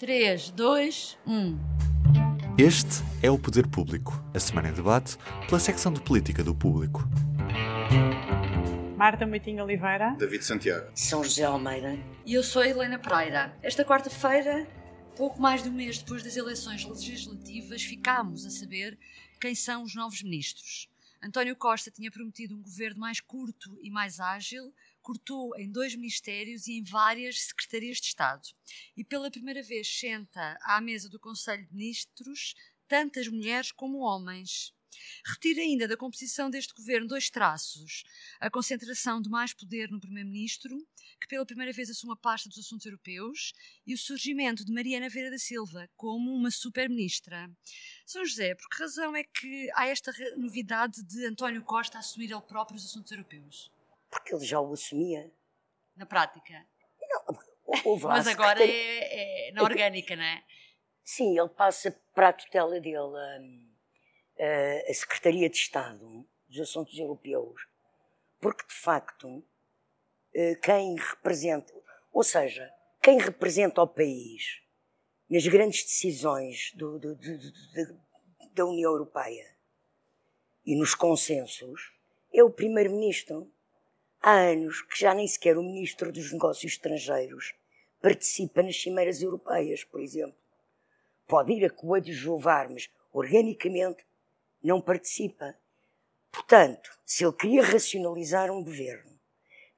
3, 2, 1. Este é o Poder Público, a semana em debate pela secção de política do Público. Marta Moitinho Oliveira. David Santiago. São José Almeida. E eu sou a Helena Pereira. Esta quarta-feira, pouco mais de um mês depois das eleições legislativas, ficámos a saber quem são os novos ministros. António Costa tinha prometido um governo mais curto e mais ágil, cortou em dois ministérios e em várias secretarias de Estado. E pela primeira vez senta à mesa do Conselho de Ministros tantas mulheres como homens. Retira ainda da composição deste governo dois traços: a concentração de mais poder no Primeiro-Ministro, que pela primeira vez assume a pasta dos assuntos europeus, e o surgimento de Mariana Vieira da Silva como uma super-ministra. São José, por que razão é que há esta novidade de António Costa assumir ele próprio os assuntos europeus? Porque ele já o assumia. Na prática? Não, Mas agora secretaria- é, é na orgânica, não é? Sim, ele passa para a tutela dele hum, a, a Secretaria de Estado dos Assuntos Europeus, porque de facto eh, quem representa, ou seja, quem representa o país nas grandes decisões do- do- do- da União Europeia e nos consensos é o Primeiro-Ministro. Há anos que já nem sequer o Ministro dos Negócios Estrangeiros participa nas cimeiras europeias, por exemplo pode ir a coadjuvar, mas organicamente não participa. Portanto, se ele queria racionalizar um governo,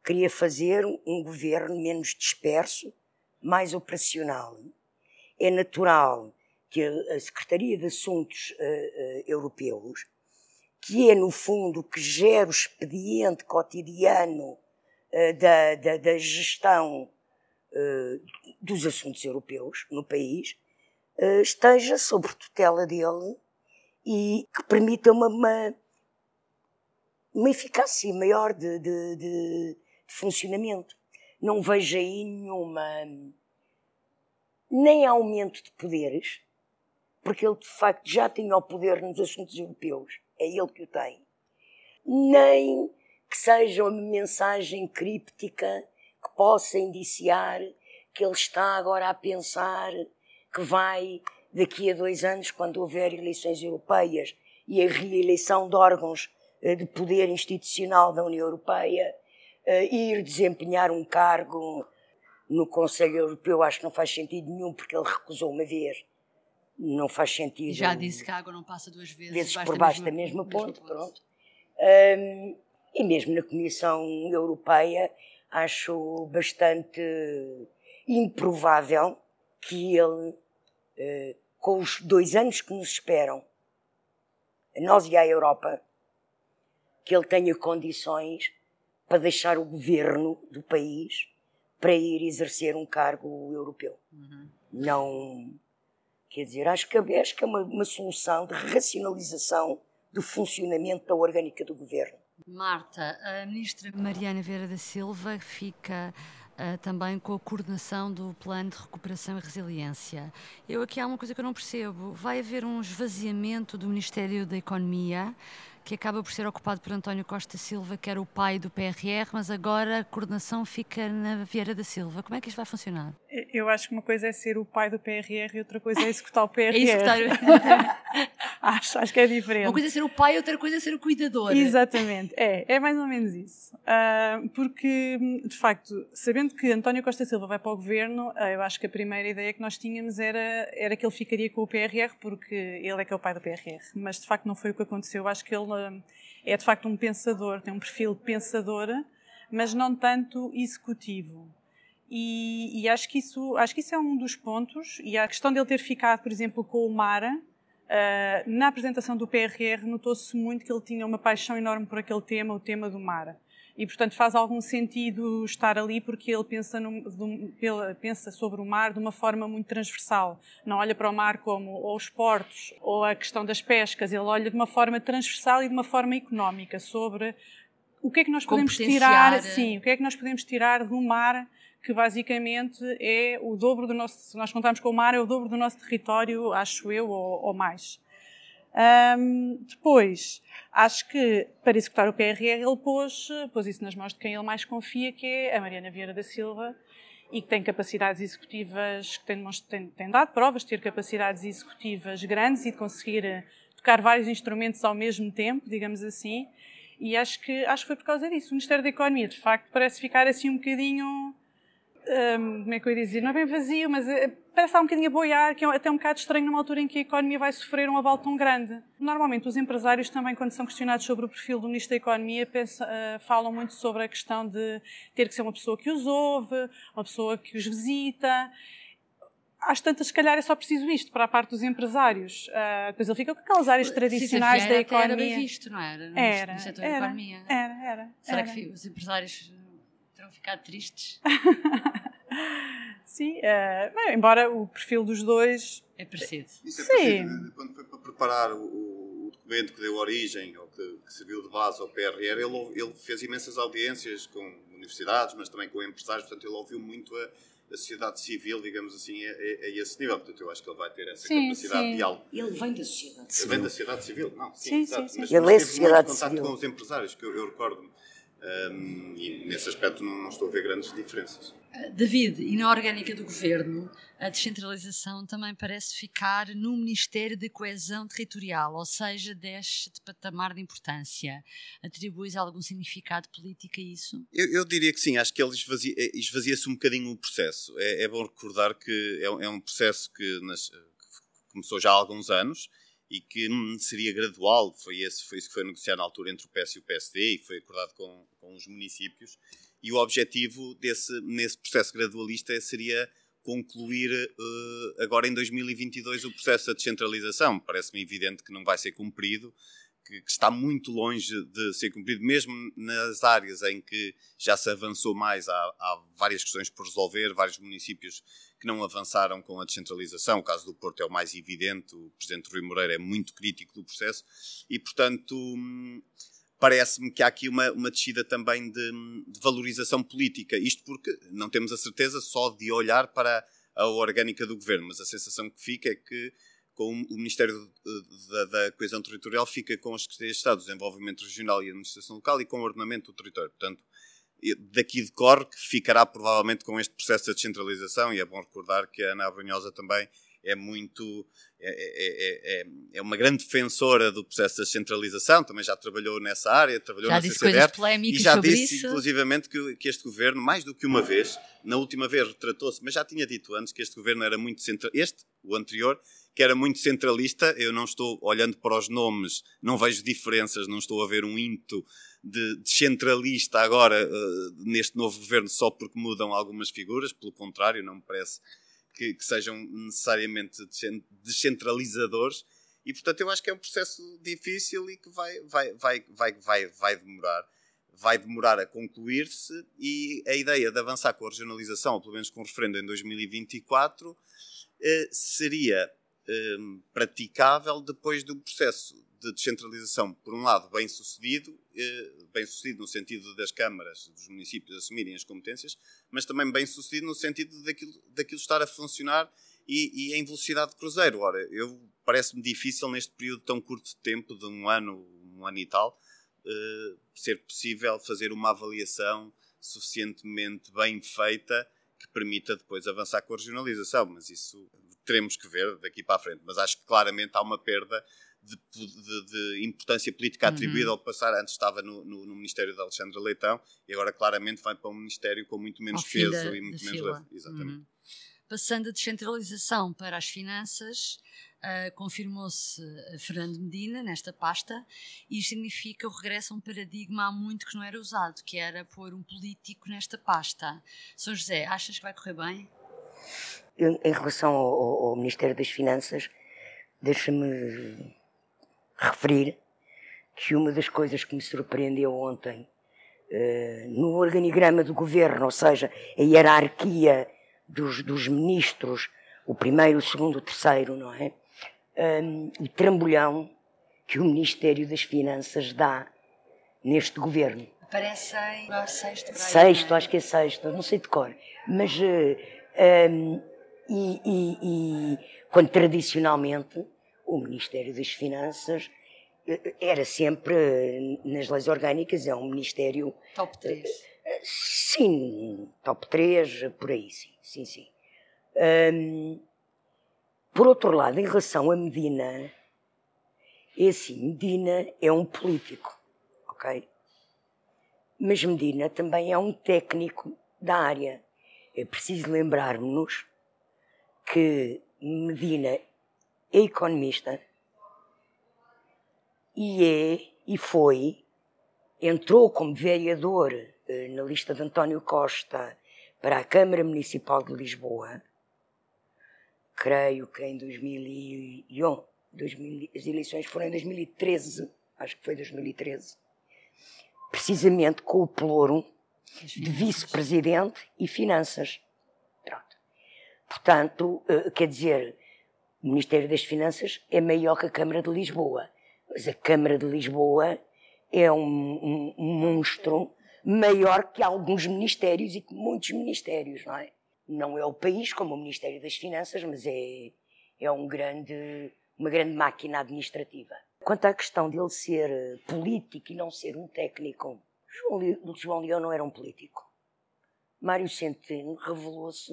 queria fazer um governo menos disperso, mais operacional, é natural que a Secretaria de Assuntos eh, eh, Europeus, que é no fundo que gera o expediente cotidiano eh, da, da, da gestão eh, dos assuntos europeus no país, eh, esteja sob tutela dele e que permita uma, uma, uma eficácia maior de, de, de- de funcionamento. Não vejo aí nenhuma nem aumento de poderes, porque ele de facto já tinha o poder nos assuntos europeus, é ele que o tem, nem que seja uma mensagem críptica que possa indiciar que ele está agora a pensar que vai, daqui a dois anos, quando houver eleições europeias e a reeleição de órgãos eh, de poder institucional da União Europeia, eh, ir desempenhar um cargo no Conselho Europeu, acho que não faz sentido nenhum, porque ele recusou uma vez. Não faz sentido. Já disse que a água não passa duas vezes, vezes por baixo da mesma- ponte, pronto. Hum, e mesmo na Comissão Europeia, acho bastante improvável que ele, eh, com os dois anos que nos esperam, a nós e à Europa, que ele tenha condições para deixar o governo do país para ir exercer um cargo europeu. Não. Quer dizer, acho que, acho que é uma, uma solução de racionalização do funcionamento da orgânica do governo. Marta, a ministra Mariana Vieira da Silva fica ah, também com a coordenação do Plano de Recuperação e Resiliência. Eu aqui há uma coisa que eu não percebo. Vai haver um esvaziamento do Ministério da Economia, que acaba por ser ocupado por António Costa Silva, que era o pai do PRR, mas agora a coordenação fica na Vieira da Silva. Como é que isto vai funcionar? Eu acho que uma coisa é ser o pai do PRR e outra coisa é executar o PRR. É está... acho, acho que é diferente. Uma coisa é ser o pai, outra coisa é ser o cuidador. Exatamente, é, é mais ou menos isso. Ah, porque, de facto, sabendo que António Costa Silva vai para o governo, ah, eu acho que a primeira ideia que nós tínhamos era, era que ele ficaria com o PRR, porque ele é que é o pai do PRR. Mas, de facto, não foi o que aconteceu. Eu acho que ele ah, é, de facto, um pensador, tem um perfil pensador, mas não tanto executivo. E, e acho, que isso, acho que isso é um dos pontos. E a questão dele ter ficado, por exemplo, com o Mara, Uh, na apresentação do PRR notou-se muito que ele tinha uma paixão enorme por aquele tema, o tema do mar. E, portanto, faz algum sentido estar ali porque ele pensa, num- de- pela- pensa sobre o mar de uma forma muito transversal. Não olha para o mar como ou os portos ou a questão das pescas. Ele olha de uma forma transversal e de uma forma económica sobre o que é que nós podemos tirar, sim, o que é que nós podemos tirar do mar que basicamente é o dobro do nosso, se nós contarmos com o mar, é o dobro do nosso território, acho eu, ou, ou mais. Ahm, depois, acho que para executar o PRR ele pôs, pôs isso nas mãos de quem ele mais confia, que é a Mariana Vieira da Silva, e que tem capacidades executivas, que tem, tem, tem dado provas de ter capacidades executivas grandes e de conseguir eh, tocar vários instrumentos ao mesmo tempo, digamos assim. E acho que, acho que foi por causa disso. O Ministério da Economia, de facto, parece ficar assim um bocadinho um, como é que eu ia dizer, não é bem vazio, mas é, parece estar um bocadinho a boiar, que é até um bocado estranho numa altura em que a economia vai sofrer um abalo tão grande. Normalmente os empresários também, quando são questionados sobre o perfil do Ministro da Economia, pensa, uh, falam muito sobre a questão de ter que ser uma pessoa que os ouve, uma pessoa que os visita. Às tantas, se calhar, é só preciso isto para a parte dos empresários. Uh, depois ele fica com aquelas áreas tradicionais da economia. Era bem visto, não era? No, era, no setor era, da economia. Era, era. Será era. que os empresários terão ficado tristes? Sim, uh, embora o perfil dos dois. É parecido. Isso é Sim. parecido. Quando foi para preparar o, o documento que deu origem, ou que, que serviu de base ao PRR, ele, ele fez imensas audiências com universidades, mas também com empresários, portanto, ele ouviu muito a, a sociedade civil, digamos assim, a, esse nível. Portanto, eu acho que ele vai ter essa Sim, capacidade sim. de diálogo. Ele vem da sociedade Ele civil. vem da sociedade civil, não? Sim, exato. sim, sim. Mas, Ele mas é sociedade muito contato civil. com os empresários, que eu, eu recordo-me. Um, e nesse aspecto não, não estou a ver grandes diferenças. David, e na orgânica do governo, a descentralização também parece ficar no Ministério da Coesão Territorial, ou seja, desce de patamar de importância. Atribuis algum significado político a isso? Eu, eu diria que sim, acho que ele esvazia- eh, esvazia-se um bocadinho o processo. É, é bom recordar que é, um- é um processo que, nas- que começou já há alguns anos e que hum, seria gradual. Foi, esse, foi isso que foi negociado na altura entre o PS e o PSD e foi acordado com, com os municípios. E o objetivo desse, nesse processo gradualista seria concluir eh, agora em 2022 o processo da descentralização. Parece-me evidente que não vai ser cumprido, que, que está muito longe de ser cumprido, mesmo nas áreas em que já se avançou mais. Há, há várias questões por resolver, vários municípios que não avançaram com a descentralização. O caso do Porto é o mais evidente, o Presidente Rui Moreira é muito crítico do processo e, portanto, hum, parece-me que há aqui uma, uma descida também de, de valorização política. Isto porque não temos a certeza só de olhar para a orgânica do governo, mas a sensação que fica é que com o Ministério da, da Coesão Territorial fica com as Secretarias de Estado, Desenvolvimento Regional e Administração Local e com o Ordenamento do Território. Portanto, daqui decorre que ficará provavelmente com este processo de descentralização e é bom recordar que a Ana Abrunhosa também é muito é, é- é- é- é uma grande defensora do processo de descentralização, também já trabalhou nessa área, trabalhou Já na disse CCDR, e já disse, isso. inclusivamente, que, que este governo, mais do que uma vez, na última vez retratou-se, mas já tinha dito antes que este governo era muito centralista, este, o anterior, que era muito centralista. Eu não estou olhando para os nomes, não vejo diferenças, não estou a ver um ímpeto de, de centralista agora eh, neste novo governo só porque mudam algumas figuras, pelo contrário, não me parece que, que sejam necessariamente descen- descentralizadores. E portanto eu acho que é um processo difícil e que vai, vai, vai, vai, vai, vai demorar. Vai demorar a concluir-se e a ideia de avançar com a regionalização, ou pelo menos com o referendo em 2024, eh, seria eh, praticável depois do processo de descentralização, por um lado, bem sucedido, eh, bem sucedido no sentido das câmaras, dos municípios assumirem as competências, mas também bem sucedido no sentido daquilo, daquilo estar a funcionar e, e em velocidade de cruzeiro. Ora, eu parece-me difícil neste período tão curto de tempo, de um ano, um ano e tal, eh, ser possível fazer uma avaliação suficientemente bem feita que permita depois avançar com a regionalização, mas isso teremos que ver daqui para a frente. Mas acho que claramente há uma perda de, de- de importância política Uhum. atribuída ao passar. Antes estava no, no- no Ministério de Alexandre Leitão e agora claramente vai para um Ministério com muito menos peso da- e muito menos leve. Exatamente. Uhum. Passando a descentralização para as finanças, ah, confirmou-se ah, Fernando Medina nesta pasta e significa o regresso a um paradigma há muito que não era usado, que era pôr um político nesta pasta. São José, achas que vai correr bem? Eu, em relação ao, ao- ao Ministério das Finanças, deixa-me referir que uma das coisas que me surpreendeu ontem eh, no organigrama do governo, ou seja, a hierarquia dos, dos ministros, o primeiro, o segundo, o terceiro, não é? Hum, o trambolhão que o Ministério das Finanças dá neste governo. Aparecem no sexto, Sexto, é? acho que é sexto, não sei de cor. Mas, eh, um, e, e- e quando tradicionalmente o Ministério das Finanças eh, era sempre, eh, nas leis orgânicas, é um Ministério Top 3. Sim, top 3, por aí, sim, sim, sim. Um, por outro lado, em relação a Medina, é assim, Medina é um político, ok? Mas Medina também é um técnico da área. É preciso lembrar-nos que Medina economista e é e foi, entrou como vereador eh, na lista de António Costa para a Câmara Municipal de Lisboa, creio que em 2001, 2000, as eleições foram em 2013, acho que foi 2013, precisamente com o ploro de vice-presidente e finanças. Pronto. Portanto, eh, quer dizer, o Ministério das Finanças é maior que a Câmara de Lisboa, mas a Câmara de Lisboa é um, um, um monstro maior que alguns ministérios e que muitos ministérios, não é? Não é o país como o Ministério das Finanças, mas é, é um grande, uma grande máquina administrativa. Quanto à questão de ele ser político e não ser um técnico, João, João Leão não era um político. Mário Centeno revelou-se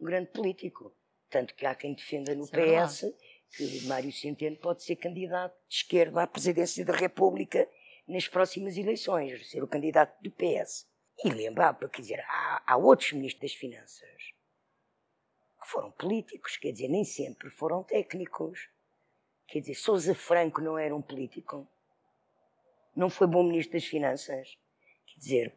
um grande político. Tanto que há quem defenda no PS é que Mário Centeno pode ser candidato de esquerda à presidência da República nas próximas eleições, ser o candidato do PS. E lembrar, quer dizer, há, há outros ministros das Finanças que foram políticos, quer dizer, nem sempre foram técnicos. Quer dizer, Sousa Franco não era um político. Não foi bom ministro das Finanças. Quer dizer,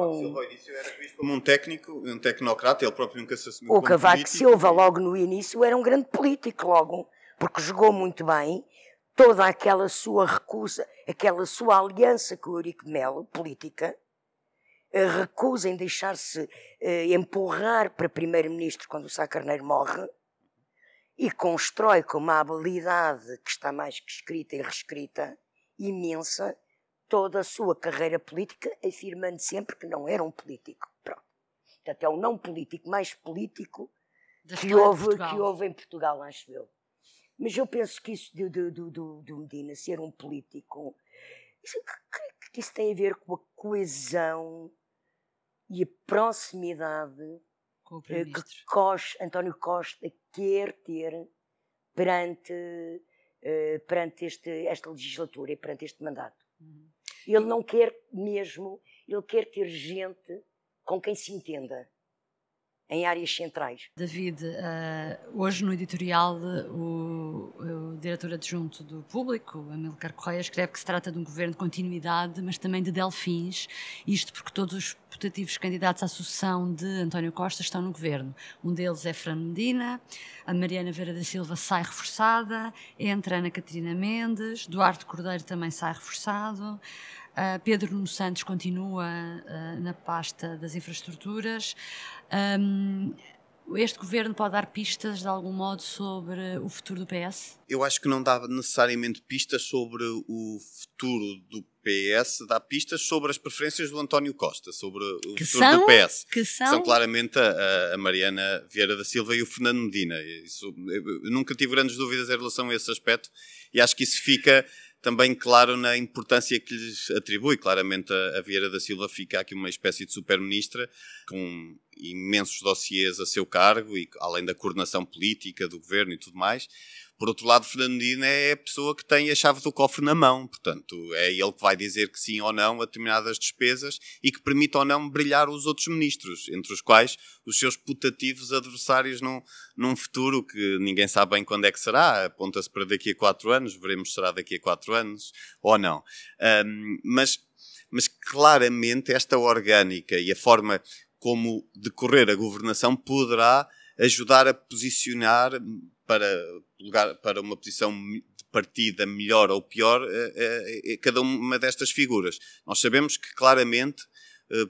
não, não. Silva início era visto como um técnico, um tecnocrata, ele próprio nunca se assumiu O Cavaco Silva, logo no início, era um grande político, logo, porque jogou muito bem toda aquela sua recusa, aquela sua aliança com o Eurico Melo, política, a recusa em deixar-se eh, empurrar para primeiro-ministro quando o Sá Carneiro morre, e constrói com uma habilidade que está mais que escrita e reescrita, imensa, toda a sua carreira política, afirmando sempre que não era um político. Pronto. Portanto, é o não político mais político que houve, que houve em Portugal, acho eu. Mas eu penso que isso do, do, do, do Medina ser um político, isso, que isso tem a ver com a coesão e a proximidade que Costa, António Costa quer ter perante, uh, perante este, esta legislatura e perante este mandato. Uhum. Ele não quer mesmo, ele quer ter gente com quem se entenda em áreas centrais. David, uh, hoje no editorial o, o, diretor adjunto do Público, Amilcar Correia, escreve que se trata de um governo de continuidade, mas também de delfins, isto porque todos os putativos candidatos à sucessão de António Costa estão no governo. Um deles é Fran Medina, a Mariana Vera da Silva sai reforçada, entra Ana Catarina Mendes, Duarte Cordeiro também sai reforçado, Uh, Pedro Nuno Santos continua uh, na pasta das infraestruturas. Um, este governo pode dar pistas de algum modo sobre o futuro do PS? Eu acho que não dá necessariamente pistas sobre o futuro do PS, dá pistas sobre as preferências do António Costa, sobre o que futuro são, do PS. Que são? são claramente a, a, Mariana Vieira da Silva e o Fernando Medina. Isso, eu nunca tive grandes dúvidas em relação a esse aspecto e acho que isso fica também claro na importância que lhes atribui. Claramente a, a Vieira da Silva fica aqui uma espécie de super-ministra com imensos dossiês a seu cargo e além da coordenação política do governo e tudo mais. Por outro lado, Fernandina é a pessoa que tem a chave do cofre na mão, portanto, é ele que vai dizer que sim ou não a determinadas despesas e que permite ou não brilhar os outros ministros, entre os quais os seus putativos adversários num, num futuro que ninguém sabe bem quando é que será, aponta-se para daqui a quatro anos, veremos se será daqui a quatro anos ou não. Um, mas, mas claramente esta orgânica e a forma como decorrer a governação poderá ajudar a posicionar para, lugar, para uma posição de partida melhor ou pior eh, eh, eh, cada uma destas figuras. Nós sabemos que claramente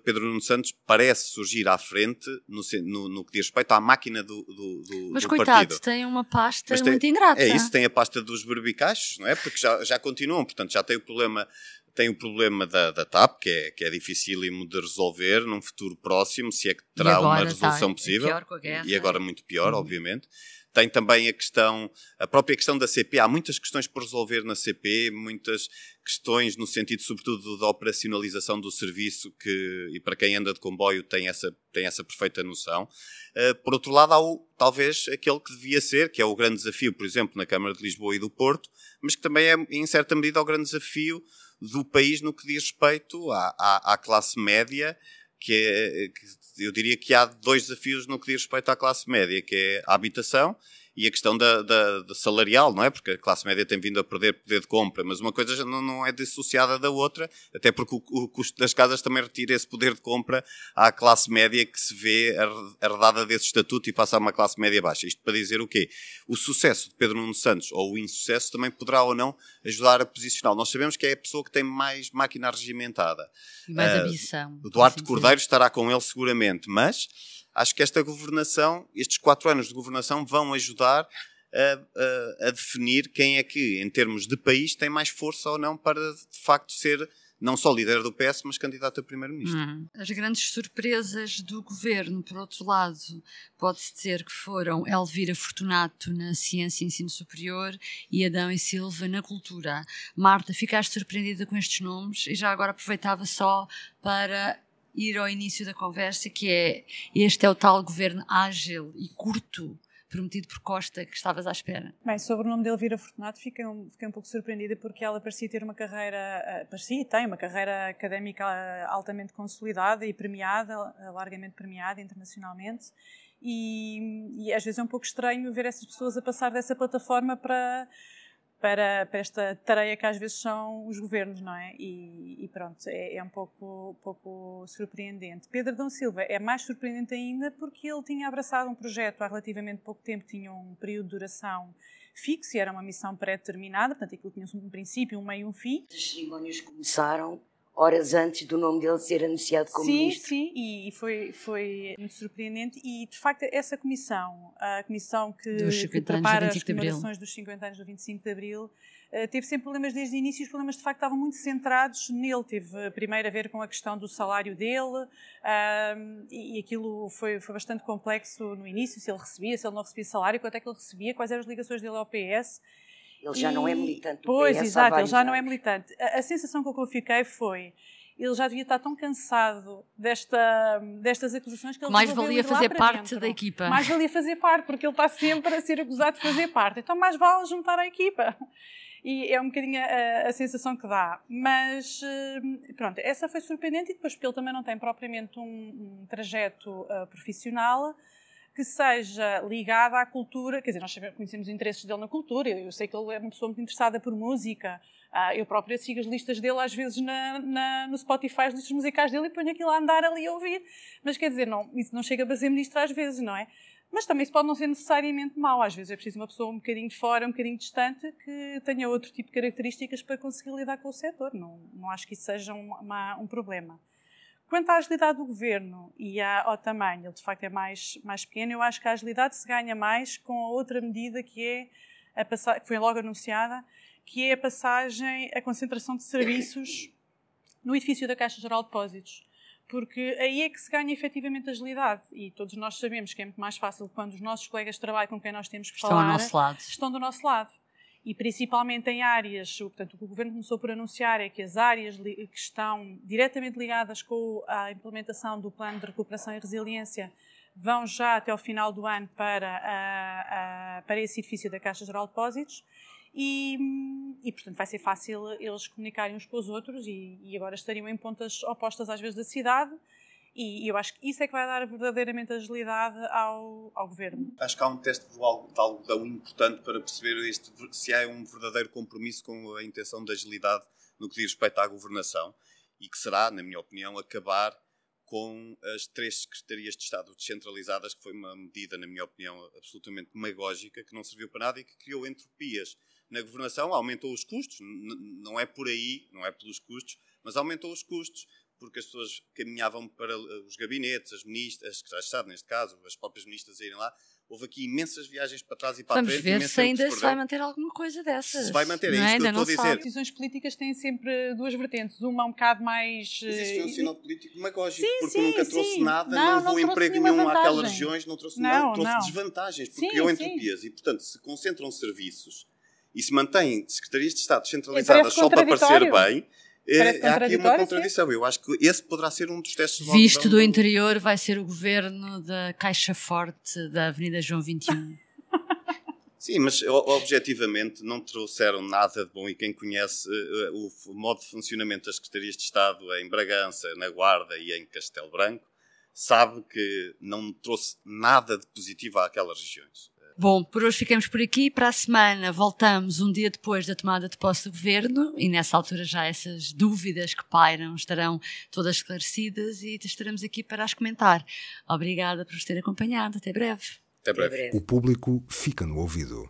Pedro Nuno Santos parece surgir à frente no, no, no que diz respeito à máquina do, do, do Mas do coitado, partido. tem uma pasta tem, muito ingrata. É isso, tem a pasta dos berbicachos, não é? Porque já, já continuam, portanto já tem o problema tem o problema da, da TAP, que é, que é dificílimo de resolver num futuro próximo, se é que terá uma resolução tá, possível. É e agora muito pior, uhum. obviamente tem também a questão, a própria questão da CP. Há muitas questões por resolver na CP, muitas questões no sentido, sobretudo, da operacionalização do serviço, que, e para quem anda de comboio tem essa, tem essa perfeita noção. Uh, por outro lado, há o, talvez aquele que devia ser, que é o grande desafio, por exemplo, na Câmara de Lisboa e do Porto, mas que também é, em certa medida, o grande desafio do país no que diz respeito à, à, à classe média, que, é, que eu diria que há dois desafios no que diz respeito à classe média, que é a habitação e a questão da, da, da, salarial, não é? Porque a classe média tem vindo a perder poder de compra, mas uma coisa não, não é dissociada da outra, até porque o, o, custo das casas também retira esse poder de compra à classe média que se vê herdada desse estatuto e passa a uma classe média baixa. Isto para dizer o quê? O sucesso de Pedro Nuno Santos ou o insucesso também poderá ou não ajudar a posicionar. Nós sabemos que é a pessoa que tem mais máquina regimentada. E mais uh, ambição. O Duarte Cordeiro estará com ele seguramente, mas acho que esta governação, estes quatro anos de governação, vão ajudar a, a, a, definir quem é que, em termos de país, tem mais força ou não para, de facto, ser não só líder do PS, mas candidato a primeiro-ministro. Hum. As grandes surpresas do governo, por outro lado, pode-se dizer que foram Elvira Fortunato na Ciência e Ensino Superior e Adão e Silva na Cultura. Marta, ficaste surpreendida com estes nomes e já agora aproveitava só para ir ao início da conversa, que é este é o tal governo ágil e curto prometido por Costa que estavas à espera? Bem, sobre o nome de Elvira Fortunato fiquei um, fiquei um pouco surpreendida porque ela parecia ter uma carreira, uh, parecia e tem uma carreira académica uh, altamente consolidada e premiada, uh, largamente premiada internacionalmente e, e às vezes é um pouco estranho ver essas pessoas a passar dessa plataforma para para, para, esta tarefa que às vezes são os governos, não é? E, e pronto, é, é, um pouco, pouco surpreendente. Pedro Dom Silva é mais surpreendente ainda porque ele tinha abraçado um projeto há relativamente pouco tempo, tinha um período de duração fixo e era uma missão pré-determinada, portanto aquilo tinha um princípio, um meio e um fim. As cerimónias começaram horas antes do nome dele ser anunciado como sim, ministro. Sim, sim, e foi, foi muito surpreendente. E, de facto, essa comissão, a comissão que, que prepara as comemorações dos 50 anos do 25 de Abril, eh, teve sempre problemas desde o início e os problemas, de facto, estavam muito centrados nele. Teve, primeiro, a ver com a questão do salário dele, e aquilo foi, foi bastante complexo no início, se ele recebia, se ele não recebia salário, quanto é que ele recebia, quais eram as ligações dele ao PS, ele já e, não é militante do Pois, PS exato, ele já anos. não é militante. A, a, sensação com que eu fiquei foi ele já devia estar tão cansado desta, destas acusações que ele mais valia fazer parte dentro. da equipa. Mais valia fazer parte, porque ele está sempre a ser acusado de fazer parte. Então mais vale juntar a equipa. E é um bocadinho a, a sensação que dá. Mas, eh, pronto, essa foi surpreendente e depois porque ele também não tem propriamente um, um trajeto uh, profissional que seja ligada à cultura, quer dizer, nós conhecemos os interesses dele na cultura, eu sei que ele é uma pessoa muito interessada por música, ah, eu própria sigo as listas dele às vezes na, na, no Spotify, as listas musicais dele e ponho aquilo a andar ali a ouvir, mas quer dizer, não, isso não chega a fazer ministro às vezes, não é? Mas também isso pode não ser necessariamente mau, às vezes é preciso uma pessoa um bocadinho de fora, um bocadinho distante, que tenha outro tipo de características para conseguir lidar com o setor, não, não acho que isso seja um, uma, um problema. Quanto à agilidade do governo e ao tamanho, ele de facto é mais, mais pequeno, eu acho que a agilidade se ganha mais com a outra medida que é a que foi logo anunciada, que é a passagem, a concentração de serviços no edifício da Caixa Geral de Depósitos. Porque aí é que se ganha efetivamente agilidade. E todos nós sabemos que é muito mais fácil quando os nossos colegas de trabalho com quem nós temos que estão falar nosso lado. estão do nosso lado e principalmente em áreas, portanto, o que o Governo começou por anunciar é que as áreas que estão diretamente ligadas com a implementação do Plano de Recuperação e Resiliência vão já até o final do ano para, a, a, para esse edifício da Caixa Geral de Depósitos. E, e, portanto, vai ser fácil eles comunicarem uns com os outros e, e agora estariam em pontas opostas às vezes da cidade e eu acho que isso é que vai dar verdadeiramente agilidade ao, ao governo. Acho que há um teste de algodão importante para perceber este, se há um verdadeiro compromisso com a intenção de agilidade no que diz respeito à governação e que será, na minha opinião, acabar com as três secretarias de Estado descentralizadas, que foi uma medida, na minha opinião, absolutamente demagógica, que não serviu para nada e que criou entropias na governação, aumentou os custos, não é por aí, não é pelos custos, mas aumentou os custos porque as pessoas caminhavam para os gabinetes, as ministras, as que já estado neste caso, as próprias ministras a irem lá, Houve aqui imensas viagens para trás e para Vamos a frente. ver imenso se ainda se vai manter alguma coisa dessas. Se vai manter, é não isso que eu Ainda estou a não dizer. As decisões políticas têm sempre duas vertentes. Uma um bocado mais. Mas isso foi um eh, sinal político demagógico, Sim, porque sim, nunca trouxe sim. nada, Não, levou emprego nenhum àquelas vantagem. regiões, não trouxe Não, nada, trouxe não. desvantagens, porque criou entropias. E, portanto, se concentram serviços e se mantêm secretarias de Estado descentralizadas só para parecer contraditório. Bem, é, Parece há aqui uma contradição. Eu acho que esse poderá ser um dos testes Visto algodão do interior, vai ser o governo da Caixa Forte da Avenida João 21. Sim, mas objetivamente não trouxeram nada de bom e quem conhece eh, o modo de funcionamento das secretarias de Estado em Bragança, na Guarda e em Castelo Branco sabe que não trouxe nada de positivo àquelas regiões. Bom, por hoje ficamos por aqui. Para a semana voltamos um dia depois da tomada de posse do governo e nessa altura já essas dúvidas que pairam estarão todas esclarecidas e estaremos aqui para as comentar. Obrigada por nos ter acompanhado. Até breve. Até breve. O público fica no ouvido.